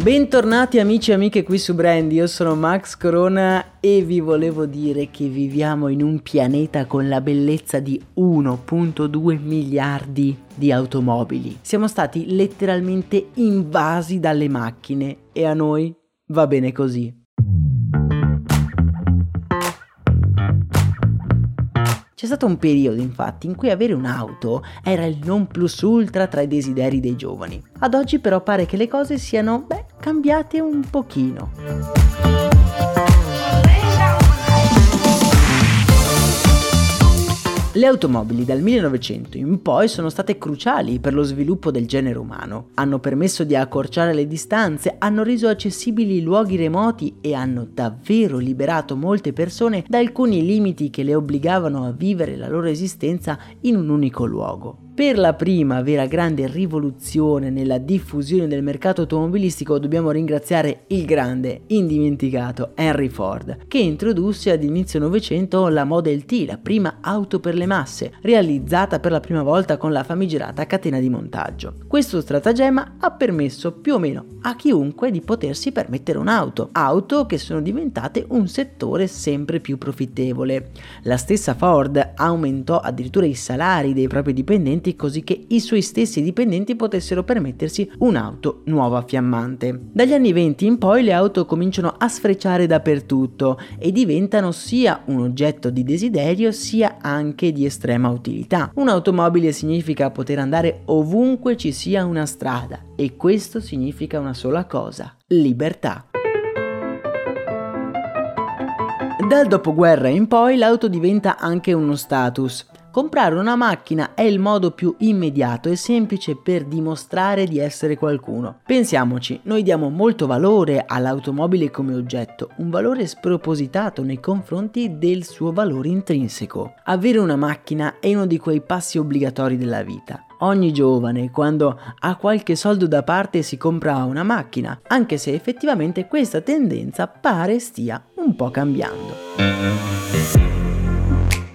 Bentornati amici e amiche qui su Brand, io sono Max Corona e vi volevo dire che viviamo in un pianeta con la bellezza di 1.2 miliardi di automobili. Siamo stati letteralmente invasi dalle macchine e a noi va bene così. C'è stato un periodo, infatti, in cui avere un'auto era il non plus ultra tra i desideri dei giovani. Ad oggi però pare che le cose siano, beh, cambiate un pochino. Le automobili dal 1900 in poi sono state cruciali per lo sviluppo del genere umano. Hanno permesso di accorciare le distanze, hanno reso accessibili i luoghi remoti e hanno davvero liberato molte persone da alcuni limiti che le obbligavano a vivere la loro esistenza in un unico luogo. Per la prima vera grande rivoluzione nella diffusione del mercato automobilistico dobbiamo ringraziare il grande, indimenticato Henry Ford, che introdusse ad inizio Novecento la Model T, la prima auto per le masse, realizzata per la prima volta con la famigerata catena di montaggio. Questo stratagemma ha permesso più o meno a chiunque di potersi permettere un'auto, auto che sono diventate un settore sempre più profittevole. La stessa Ford aumentò addirittura i salari dei propri dipendenti dipendenti così che i suoi stessi dipendenti potessero permettersi un'auto nuova fiammante. Dagli anni 20 in poi le auto cominciano a sfrecciare dappertutto e diventano sia un oggetto di desiderio sia anche di estrema utilità. Un'automobile significa poter andare ovunque ci sia una strada e questo significa una sola cosa, libertà. Dal dopoguerra in poi l'auto diventa anche uno status. Comprare una macchina è il modo più immediato e semplice per dimostrare di essere qualcuno. Pensiamoci, noi diamo molto valore all'automobile come oggetto, un valore spropositato nei confronti del suo valore intrinseco. Avere una macchina è uno di quei passi obbligatori della vita. Ogni giovane, quando ha qualche soldo da parte, si compra una macchina, anche se effettivamente questa tendenza pare stia un po' cambiando.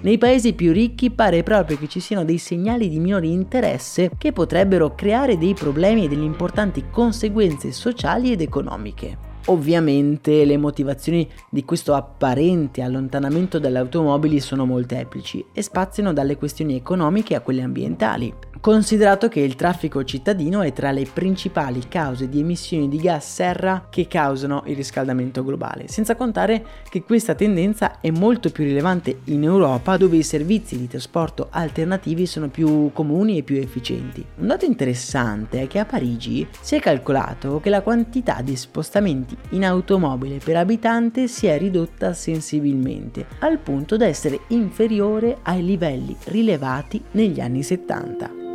Nei paesi più ricchi pare proprio che ci siano dei segnali di minore interesse che potrebbero creare dei problemi e delle importanti conseguenze sociali ed economiche. Ovviamente le motivazioni di questo apparente allontanamento dalle automobili sono molteplici e spaziano dalle questioni economiche a quelle ambientali considerato che il traffico cittadino è tra le principali cause di emissioni di gas serra che causano il riscaldamento globale, senza contare che questa tendenza è molto più rilevante in Europa dove i servizi di trasporto alternativi sono più comuni e più efficienti. Un dato interessante è che a Parigi si è calcolato che la quantità di spostamenti in automobile per abitante si è ridotta sensibilmente, al punto da essere inferiore ai livelli rilevati negli anni 70.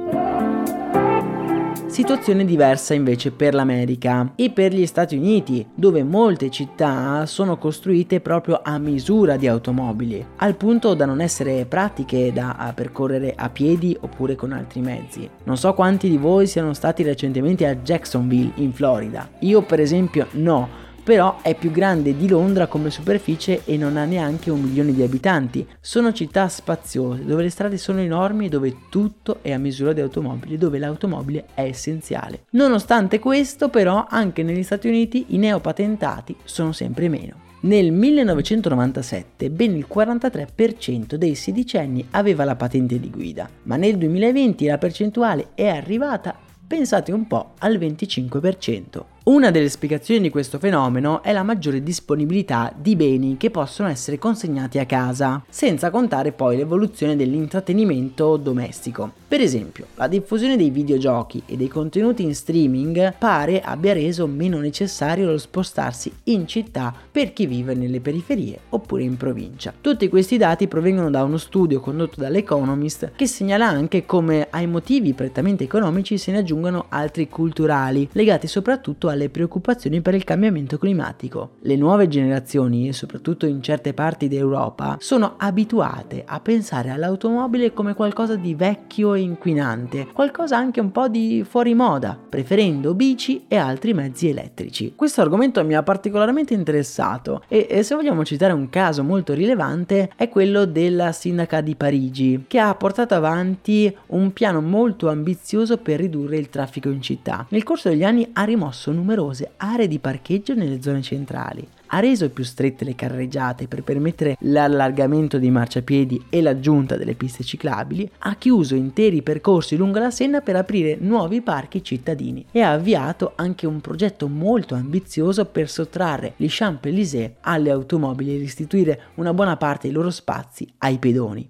Situazione diversa invece per l'America e per gli Stati Uniti, dove molte città sono costruite proprio a misura di automobili, al punto da non essere pratiche da percorrere a piedi oppure con altri mezzi. Non so quanti di voi siano stati recentemente a Jacksonville, in Florida. Io per esempio no però è più grande di Londra come superficie e non ha neanche un milione di abitanti. Sono città spaziose, dove le strade sono enormi dove tutto è a misura di automobili, dove l'automobile è essenziale. Nonostante questo, però, anche negli Stati Uniti i neopatentati sono sempre meno. Nel 1997 ben il 43% dei sedicenni aveva la patente di guida, ma nel 2020 la percentuale è arrivata pensate un po' al 25%. Una delle spiegazioni di questo fenomeno è la maggiore disponibilità di beni che possono essere consegnati a casa, senza contare poi l'evoluzione dell'intrattenimento domestico. Per esempio, la diffusione dei videogiochi e dei contenuti in streaming pare abbia reso meno necessario lo spostarsi in città per chi vive nelle periferie oppure in provincia. Tutti questi dati provengono da uno studio condotto dall'Economist che segnala anche come ai motivi prettamente economici se ne aggiungano altri culturali, legati soprattutto alle preoccupazioni per il cambiamento climatico. Le nuove generazioni, soprattutto in certe parti d'Europa, sono abituate a pensare all'automobile come qualcosa di vecchio e inquinante, qualcosa anche un po' di fuori moda, preferendo bici e altri mezzi elettrici. Questo argomento mi ha particolarmente interessato e, e se vogliamo citare un caso molto rilevante è quello della sindaca di Parigi, che ha portato avanti un piano molto ambizioso per ridurre il traffico in città. Nel corso degli anni ha rimosso numerose aree di parcheggio nelle zone centrali ha reso più strette le carreggiate per permettere l'allargamento dei marciapiedi e l'aggiunta delle piste ciclabili, ha chiuso interi percorsi lungo la Senna per aprire nuovi parchi cittadini e ha avviato anche un progetto molto ambizioso per sottrarre gli Champs-Élysées alle automobili e restituire una buona parte dei loro spazi ai pedoni.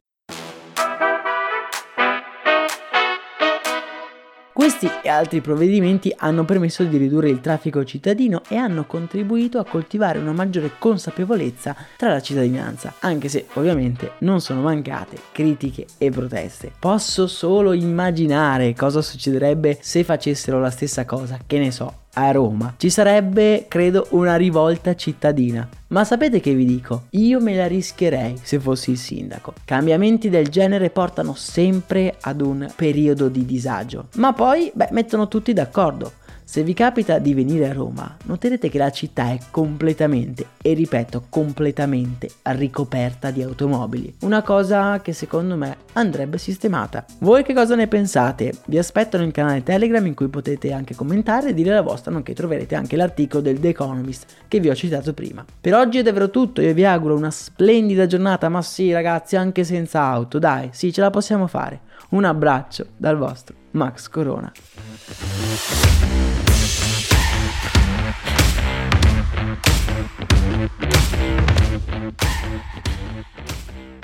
Questi e altri provvedimenti hanno permesso di ridurre il traffico cittadino e hanno contribuito a coltivare una maggiore consapevolezza tra la cittadinanza, anche se ovviamente non sono mancate critiche e proteste. Posso solo immaginare cosa succederebbe se facessero la stessa cosa, che ne so, a Roma. Ci sarebbe, credo, una rivolta cittadina. Ma sapete che vi dico? Io me la rischierei se fossi il sindaco. Cambiamenti del genere portano sempre ad un periodo di disagio. Ma poi, beh, mettono tutti d'accordo. Se vi capita di venire a Roma, noterete che la città è completamente, e ripeto, completamente ricoperta di automobili. Una cosa che secondo me andrebbe sistemata. Voi che cosa ne pensate? Vi aspetto nel canale Telegram in cui potete anche commentare e dire la vostra, nonché troverete anche l'articolo del The Economist che vi ho citato prima. Per oggi è davvero tutto, io vi auguro una splendida giornata, ma sì ragazzi, anche senza auto, dai, sì, ce la possiamo fare. Un abbraccio dal vostro Max Corona. Thank you.